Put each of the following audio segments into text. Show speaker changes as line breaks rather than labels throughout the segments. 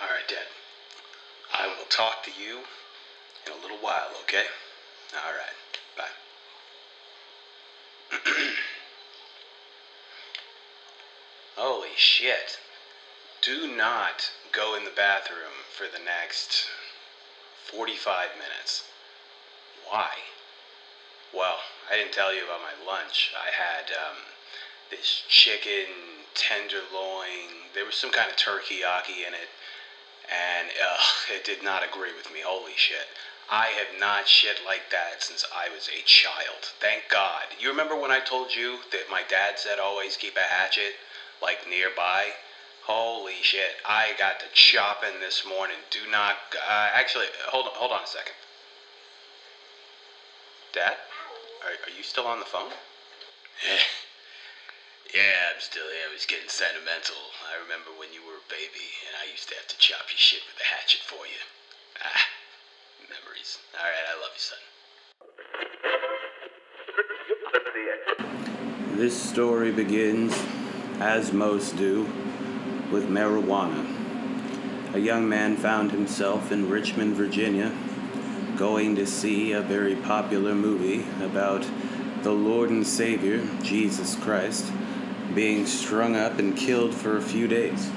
All right, Dad. I will talk to you in a little while, okay? All right. Bye. Holy shit. Do not go in the bathroom for the next 45 minutes. Why? Well, I didn't tell you about my lunch. I had um, this chicken tenderloin. There was some kind of teriyaki in it, and ugh, it did not agree with me. Holy shit. I have not shit like that since I was a child. Thank God. You remember when I told you that my dad said always keep a hatchet, like nearby? Holy shit. I got to chopping this morning. Do not. Uh, actually, hold on, hold on a second. Dad? Are, are you still on the phone?
Yeah, I'm still here. I was getting sentimental. I remember when you were a baby and I used to have to chop your shit with a hatchet for you. Ah, memories. All right, I love you, son.
This story begins, as most do, with marijuana. A young man found himself in Richmond, Virginia, going to see a very popular movie about the Lord and Savior, Jesus Christ, being strung up and killed for a few days.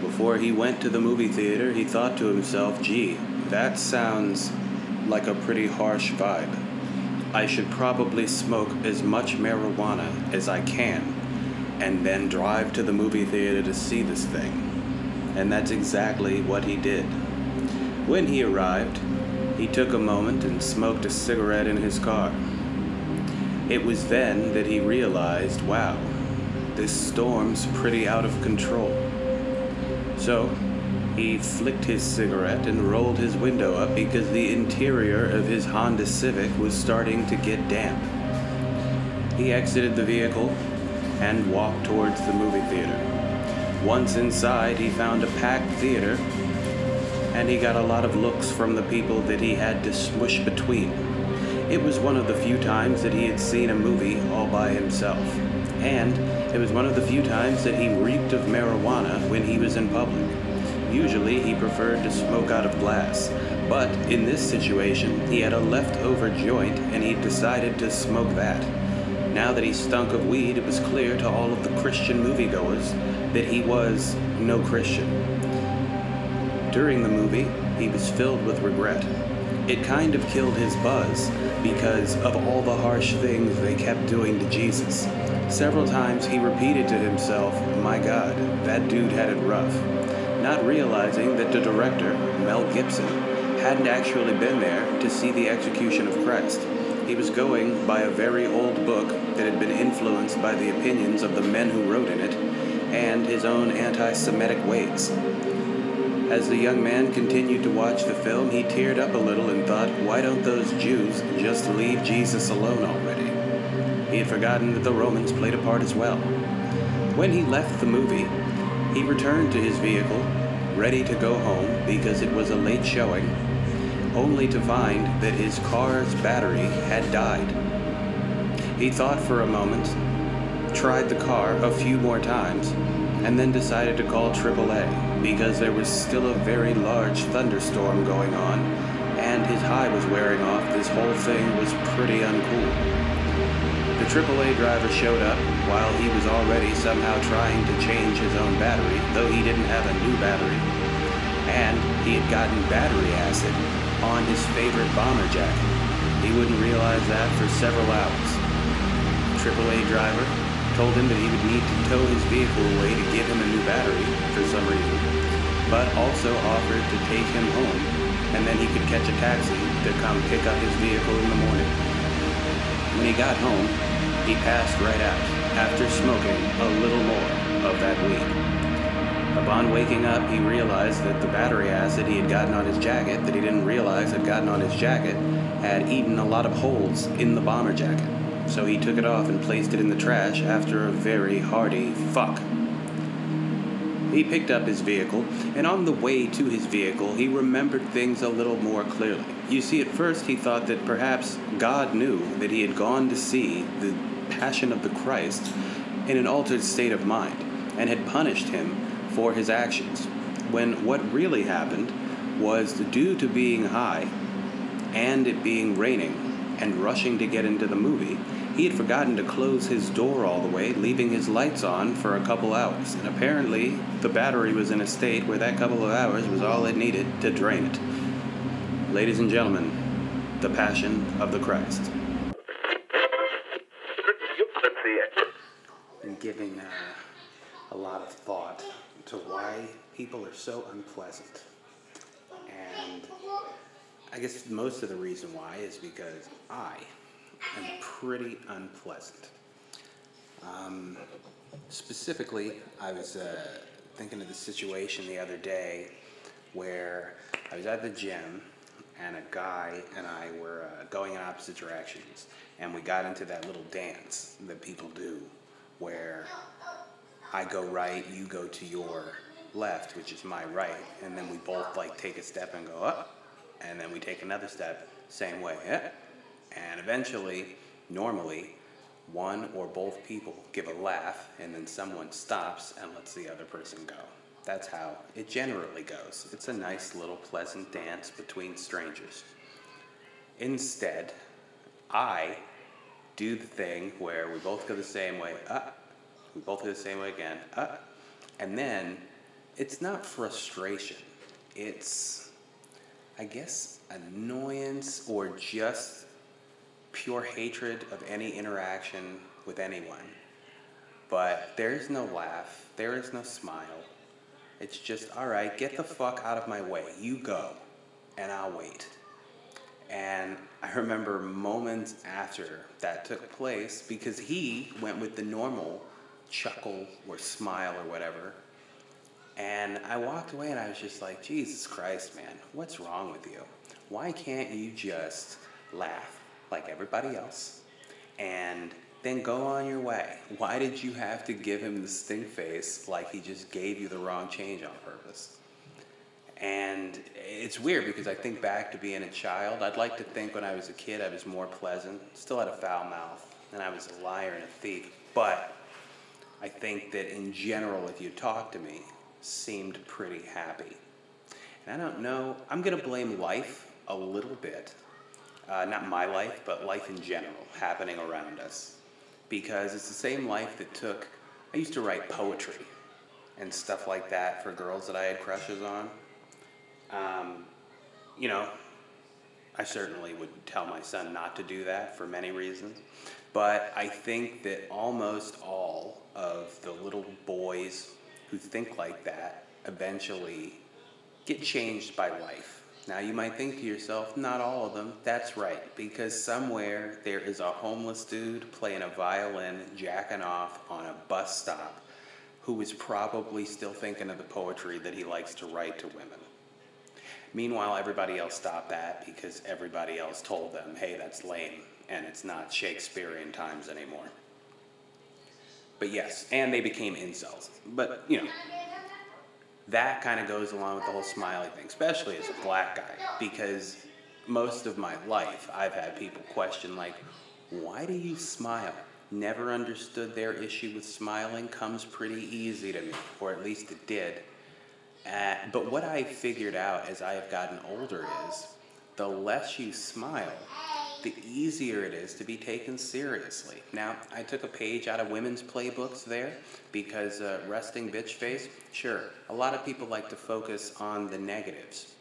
Before he went to the movie theater, he thought to himself, gee, that sounds like a pretty harsh vibe. I should probably smoke as much marijuana as I can and then drive to the movie theater to see this thing. And that's exactly what he did. When he arrived, he took a moment and smoked a cigarette in his car. It was then that he realized wow, this storm's pretty out of control. So, he flicked his cigarette and rolled his window up because the interior of his Honda Civic was starting to get damp. He exited the vehicle and walked towards the movie theater. Once inside, he found a packed theater and he got a lot of looks from the people that he had to smush between. It was one of the few times that he had seen a movie all by himself, and it was one of the few times that he reeked of marijuana when he was in public. Usually, he preferred to smoke out of glass, but in this situation, he had a leftover joint and he decided to smoke that. Now that he stunk of weed, it was clear to all of the Christian moviegoers that he was no Christian. During the movie, he was filled with regret. It kind of killed his buzz because of all the harsh things they kept doing to Jesus. Several times he repeated to himself, My God, that dude had it rough, not realizing that the director, Mel Gibson, hadn't actually been there to see the execution of Christ. He was going by a very old book that had been influenced by the opinions of the men who wrote in it and his own anti Semitic ways. As the young man continued to watch the film, he teared up a little and thought, why don't those Jews just leave Jesus alone already? He had forgotten that the Romans played a part as well. When he left the movie, he returned to his vehicle, ready to go home because it was a late showing, only to find that his car's battery had died. He thought for a moment, tried the car a few more times, and then decided to call AAA because there was still a very large thunderstorm going on, and his high was wearing off. This whole thing was pretty uncool. AAA driver showed up while he was already somehow trying to change his own battery, though he didn't have a new battery. And he had gotten battery acid on his favorite bomber jacket. He wouldn't realize that for several hours. AAA driver told him that he would need to tow his vehicle away to give him a new battery for some reason, but also offered to take him home and then he could catch a taxi to come pick up his vehicle in the morning. When he got home, he passed right out after smoking a little more of that weed. Upon waking up, he realized that the battery acid he had gotten on his jacket, that he didn't realize had gotten on his jacket, had eaten a lot of holes in the bomber jacket. So he took it off and placed it in the trash after a very hearty fuck. He picked up his vehicle, and on the way to his vehicle, he remembered things a little more clearly. You see, at first he thought that perhaps God knew that he had gone to see the Passion of the Christ in an altered state of mind and had punished him for his actions. When what really happened was due to being high and it being raining and rushing to get into the movie, he had forgotten to close his door all the way, leaving his lights on for a couple hours. And apparently, the battery was in a state where that couple of hours was all it needed to drain it. Ladies and gentlemen, the Passion of the Christ. Giving uh, a lot of thought to why people are so unpleasant. And I guess most of the reason why is because I am pretty unpleasant. Um, specifically, I was uh, thinking of the situation the other day where I was at the gym and a guy and I were uh, going in opposite directions, and we got into that little dance that people do where I go right, you go to your left, which is my right, and then we both like take a step and go up, and then we take another step, same way, and eventually, normally, one or both people give a laugh, and then someone stops and lets the other person go. That's how it generally goes. It's a nice little pleasant dance between strangers. Instead, I do the thing where we both go the same way, up, we both go the same way again, up, and then it's not frustration. It's, I guess, annoyance or just pure hatred of any interaction with anyone. But there is no laugh, there is no smile. It's just, all right, get the fuck out of my way. You go, and I'll wait. And I remember moments after that took place because he went with the normal chuckle or smile or whatever. And I walked away and I was just like, Jesus Christ, man, what's wrong with you? Why can't you just laugh like everybody else and then go on your way? Why did you have to give him the stink face like he just gave you the wrong change on purpose? And it's weird because I think back to being a child. I'd like to think when I was a kid I was more pleasant, still had a foul mouth, and I was a liar and a thief. But I think that in general, if you talk to me, seemed pretty happy. And I don't know, I'm going to blame life a little bit. Uh, not my life, but life in general happening around us. Because it's the same life that took, I used to write poetry and stuff like that for girls that I had crushes on. Um, you know, I certainly would tell my son not to do that for many reasons. But I think that almost all of the little boys who think like that eventually get changed by life. Now, you might think to yourself, not all of them. That's right, because somewhere there is a homeless dude playing a violin, jacking off on a bus stop, who is probably still thinking of the poetry that he likes to write to women. Meanwhile, everybody else stopped that because everybody else told them, hey, that's lame, and it's not Shakespearean times anymore. But yes, and they became incels. But, you know, that kind of goes along with the whole smiley thing, especially as a black guy, because most of my life I've had people question, like, why do you smile? Never understood their issue with smiling comes pretty easy to me, or at least it did. Uh, but what I figured out as I have gotten older is the less you smile, the easier it is to be taken seriously. Now, I took a page out of women's playbooks there because uh, resting bitch face, sure, a lot of people like to focus on the negatives.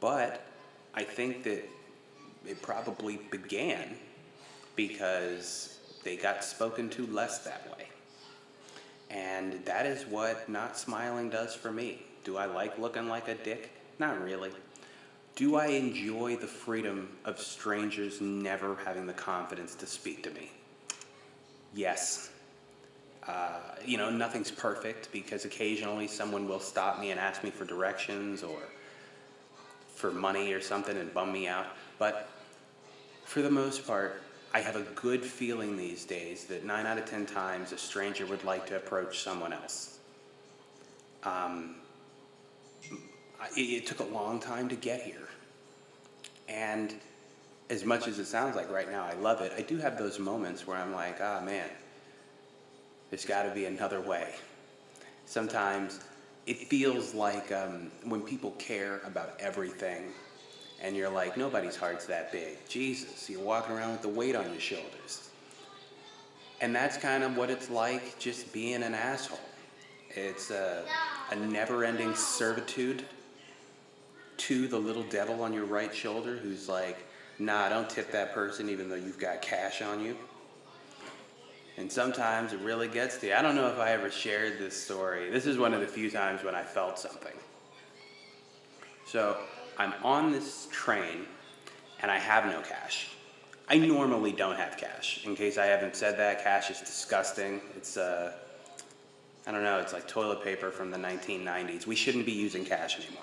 But I think that it probably began because they got spoken to less that way. And that is what not smiling does for me. Do I like looking like a dick? Not really. Do I enjoy the freedom of strangers never having the confidence to speak to me? Yes. Uh, you know, nothing's perfect because occasionally someone will stop me and ask me for directions or for money or something and bum me out. But for the most part, I have a good feeling these days that nine out of ten times a stranger would like to approach someone else. Um, it, it took a long time to get here. And as much as it sounds like right now I love it, I do have those moments where I'm like, ah, man, there's got to be another way. Sometimes it feels like um, when people care about everything, and you're like, nobody's heart's that big. Jesus, you're walking around with the weight on your shoulders. And that's kind of what it's like just being an asshole. It's a, a never ending servitude to the little devil on your right shoulder who's like, nah, don't tip that person even though you've got cash on you. And sometimes it really gets to you. I don't know if I ever shared this story. This is one of the few times when I felt something. So I'm on this train and I have no cash. I normally don't have cash. In case I haven't said that, cash is disgusting. It's, uh, I don't know, it's like toilet paper from the 1990s. We shouldn't be using cash anymore.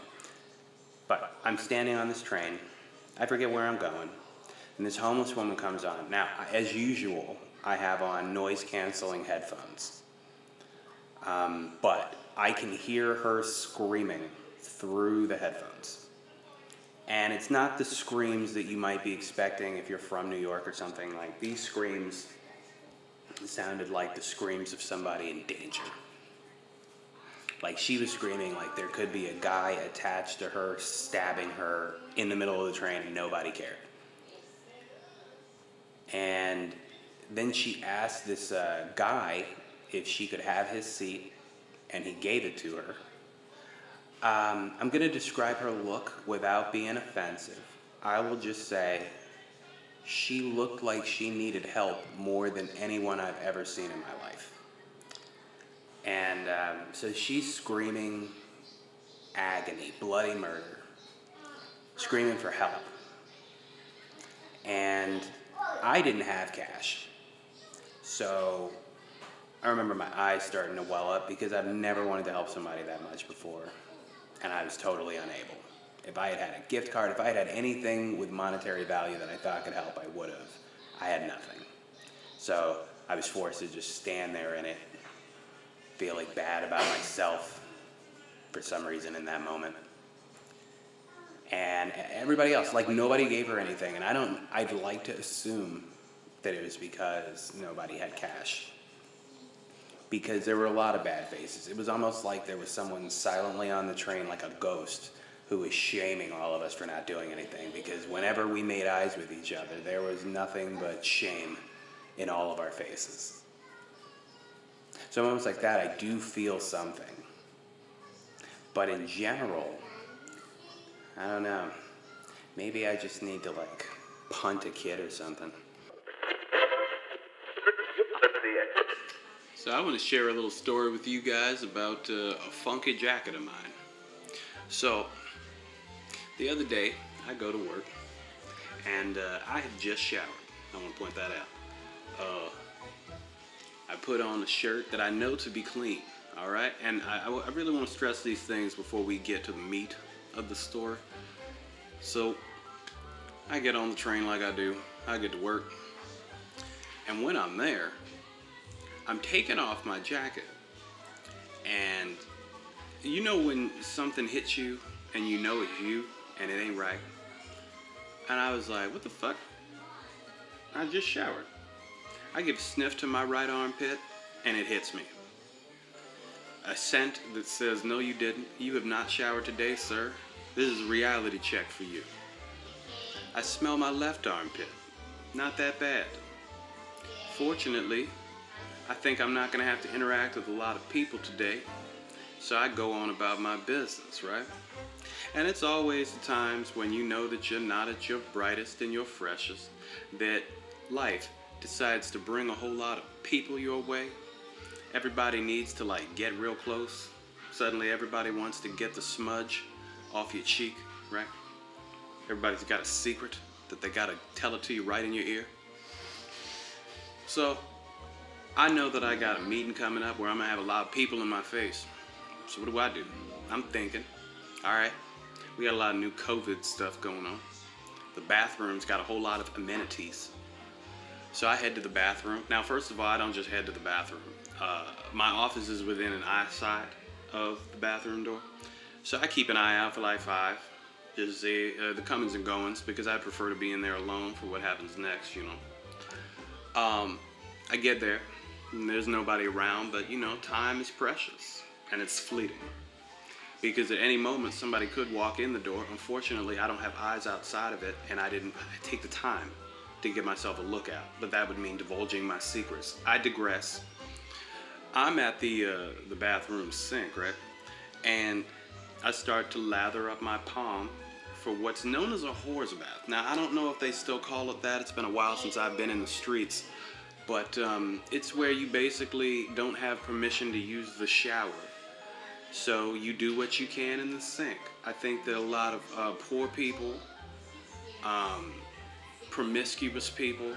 But I'm standing on this train. I forget where I'm going. And this homeless woman comes on. Now, as usual, I have on noise canceling headphones. Um, but I can hear her screaming through the headphones. And it's not the screams that you might be expecting if you're from New York or something. Like these screams sounded like the screams of somebody in danger. Like she was screaming like there could be a guy attached to her stabbing her in the middle of the train and nobody cared. And then she asked this uh, guy if she could have his seat, and he gave it to her. Um, I'm going to describe her look without being offensive. I will just say she looked like she needed help more than anyone I've ever seen in my life. And um, so she's screaming agony, bloody murder, screaming for help. And I didn't have cash. So I remember my eyes starting to well up because I've never wanted to help somebody that much before. And I was totally unable. If I had had a gift card, if I had had anything with monetary value that I thought could help, I would have. I had nothing. So I was forced to just stand there in it, feeling bad about myself for some reason in that moment. And everybody else, like nobody gave her anything. And I don't, I'd like to assume that it was because nobody had cash. Because there were a lot of bad faces. It was almost like there was someone silently on the train, like a ghost, who was shaming all of us for not doing anything. Because whenever we made eyes with each other, there was nothing but shame in all of our faces. So, moments like that, I do feel something. But in general, I don't know. Maybe I just need to like punt a kid or something. So I want to share a little story with you guys about uh, a funky jacket of mine. So the other day I go to work and uh, I have just showered. I want to point that out. Uh, I put on a shirt that I know to be clean. All right, and I, I really want to stress these things before we get to the meat of the story. So I get on the train like I do. I get to work. And when I'm there, I'm taking off my jacket, and you know when something hits you and you know it's you and it ain't right. And I was like, what the fuck? I just showered. I give sniff to my right armpit and it hits me. A scent that says, no, you didn't. You have not showered today, sir. This is a reality check for you. I smell my left armpit. Not that bad. Fortunately, I think I'm not going to have to interact with a lot of people today, so I go on about my business, right? And it's always the times when you know that you're not at your brightest and your freshest that life decides to bring a whole lot of people your way. Everybody needs to like get real close. Suddenly everybody wants to get the smudge off your cheek, right? Everybody's got a secret that they got to tell it to you right in your ear. So I know that I got a meeting coming up where I'm gonna have a lot of people in my face. So what do I do? I'm thinking, all right, we got a lot of new COVID stuff going on. The bathroom's got a whole lot of amenities. So I head to the bathroom. Now, first of all, I don't just head to the bathroom. Uh, my office is within an eyesight of the bathroom door. So I keep an eye out for like five, just see uh, the comings and goings because I prefer to be in there alone for what happens next, you know. Um, I get there, and there's nobody around, but you know, time is precious and it's fleeting. because at any moment somebody could walk in the door. Unfortunately, I don't have eyes outside of it, and I didn't take the time to give myself a look. But that would mean divulging my secrets. I digress. I'm at the uh, the bathroom sink, right, and I start to lather up my palm for what's known as a whore's bath. Now I don't know if they still call it that. It's been a while since I've been in the streets, but um, it's where you basically don't have permission to use the shower so you do what you can in the sink. I think that a lot of uh, poor people, um, promiscuous people,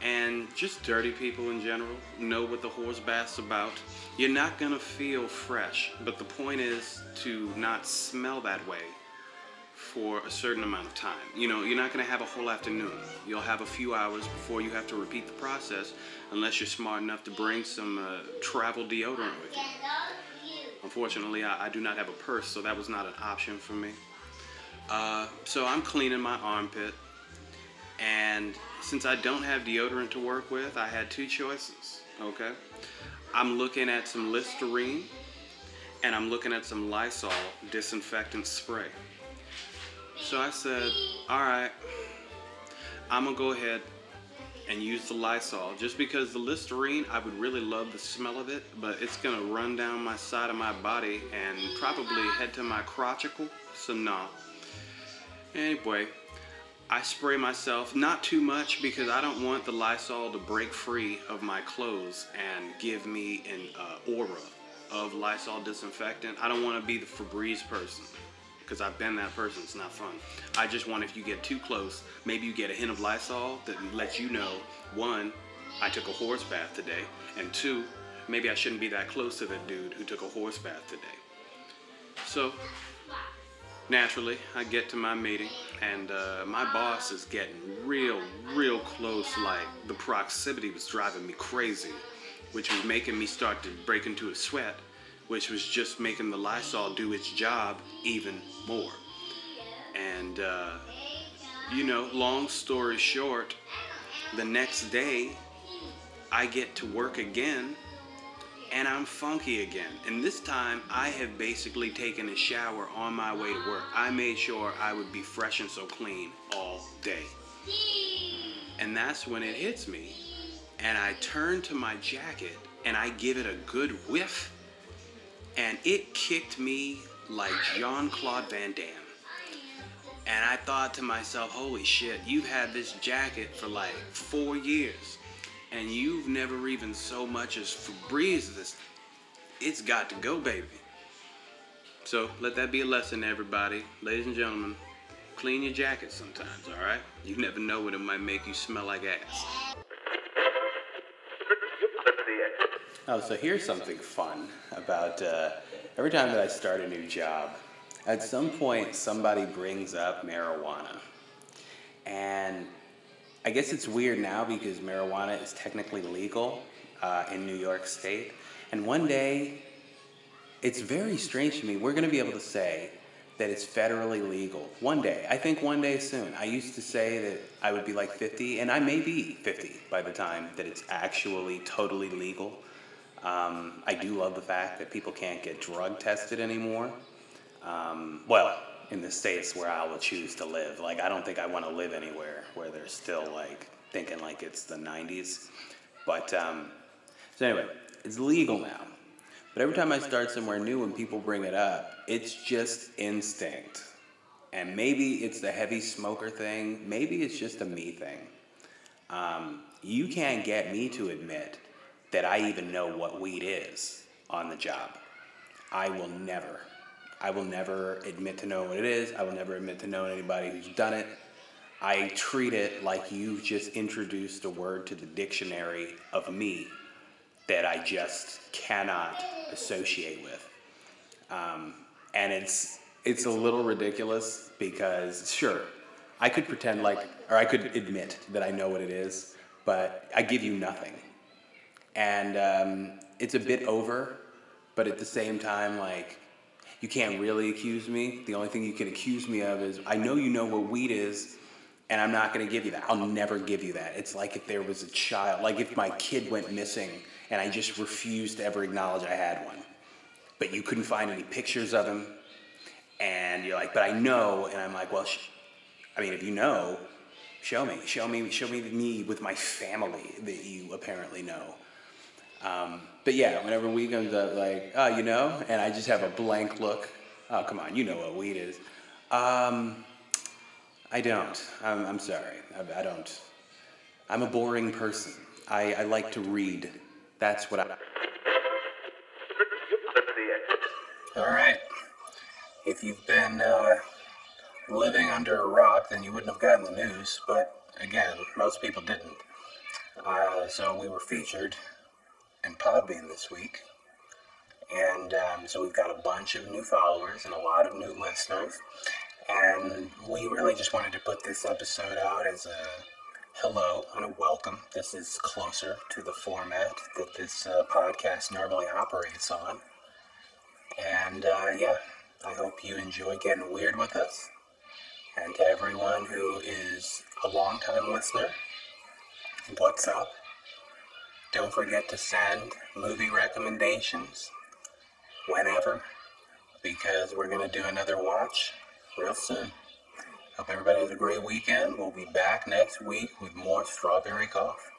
and just dirty people in general know what the horse bath's about. You're not gonna feel fresh, but the point is to not smell that way for a certain amount of time. You know, you're not gonna have a whole afternoon. You'll have a few hours before you have to repeat the process, unless you're smart enough to bring some uh, travel deodorant with you. Unfortunately, I, I, do not have a purse, so that was not an option for me. Uh, so I'm cleaning my armpit, and since I don't have deodorant to work with, I had two choices. Okay, I'm looking at some Listerine, and I'm looking at some Lysol disinfectant spray. So I said, all right, I'm gonna go ahead and use the Lysol just because the Listerine, I would really love the smell of it, but it's gonna run down my side of my body and probably head to my crotchicle, so no. Anyway, I spray myself, not too much because I don't want the Lysol to break free of my clothes and give me an uh, aura of Lysol disinfectant. I don't want to be the Febreze person because I've been that person. It's not fun. I just want if you get too close, maybe you get a hint of Lysol that lets you know one, I took a horse bath today, and two, maybe I shouldn't be that close to that dude who took a horse bath today. So, naturally, I get to my meeting, and uh, my boss is getting real, real close. Like the proximity was driving me crazy, which was making me start to break into a sweat which was just making the Lysol do its job even more. And, uh, you know, long story short, the next day I get to work again and I'm funky again. And this time I have basically taken a shower on my way to work. I made sure I would be fresh and so clean all day. And that's when it hits me. And I turn to my jacket and I give it a good whiff and it kicked me like Jean Claude Van Damme. And I thought to myself, holy shit, you've had this jacket for like four years, and you've never even so much as Febreze this. It's got to go, baby. So let that be a lesson to everybody. Ladies and gentlemen, clean your jacket sometimes, alright? You never know when it might make you smell like ass. Oh, so here's something fun about uh, every time that I start a new job, at some point somebody brings up marijuana. And I guess it's weird now because marijuana is technically legal uh, in New York State. And one day, it's very strange to me, we're going to be able to say that it's federally legal. One day. I think one day soon. I used to say that I would be like 50, and I may be 50 by the time that it's actually totally legal. Um, I do love the fact that people can't get drug tested anymore. Um, well, in the states where I will choose to live. Like, I don't think I want to live anywhere where they're still like thinking like it's the 90s. But, um, so anyway, it's legal now. But every time I start somewhere new and people bring it up, it's just instinct. And maybe it's the heavy smoker thing, maybe it's just a me thing. Um, you can't get me to admit that I even know what weed is on the job. I will never. I will never admit to knowing what it is. I will never admit to knowing anybody who's done it. I treat it like you've just introduced a word to the dictionary of me that I just cannot associate with. Um, and it's it's a little ridiculous because sure, I could pretend like or I could admit that I know what it is, but I give you nothing and um, it's a bit over, but at the same time, like you can't really accuse me. The only thing you can accuse me of is I know you know what weed is, and I'm not going to give you that. I'll never give you that. It's like if there was a child, like if my kid went missing and I just refused to ever acknowledge I had one. but you couldn't find any pictures of him. And you're like, but I know. And I'm like, well, sh- I mean, if you know, show me, show me, show me me with my family that you apparently know. Um, but yeah, whenever weed comes up, like, oh, you know, and I just have a blank look. Oh, come on, you know what weed is. Um, I don't. I'm, I'm sorry. I, I don't. I'm a boring person. I, I like to read. That's what I. All right. If you've been uh, living under a rock, then you wouldn't have gotten the news. But again, most people didn't. Uh, so we were featured in Podbean this week. And um, so we've got a bunch of new followers and a lot of new listeners. And we really just wanted to put this episode out as a hello and a welcome. This is closer to the format that this uh, podcast normally operates on. And uh, yeah, I hope you enjoy getting weird with us. And to everyone who is a long-time listener, what's up? Don't forget to send movie recommendations whenever because we're going to do another watch real soon. Hope everybody has a great weekend. We'll be back next week with more Strawberry Cough.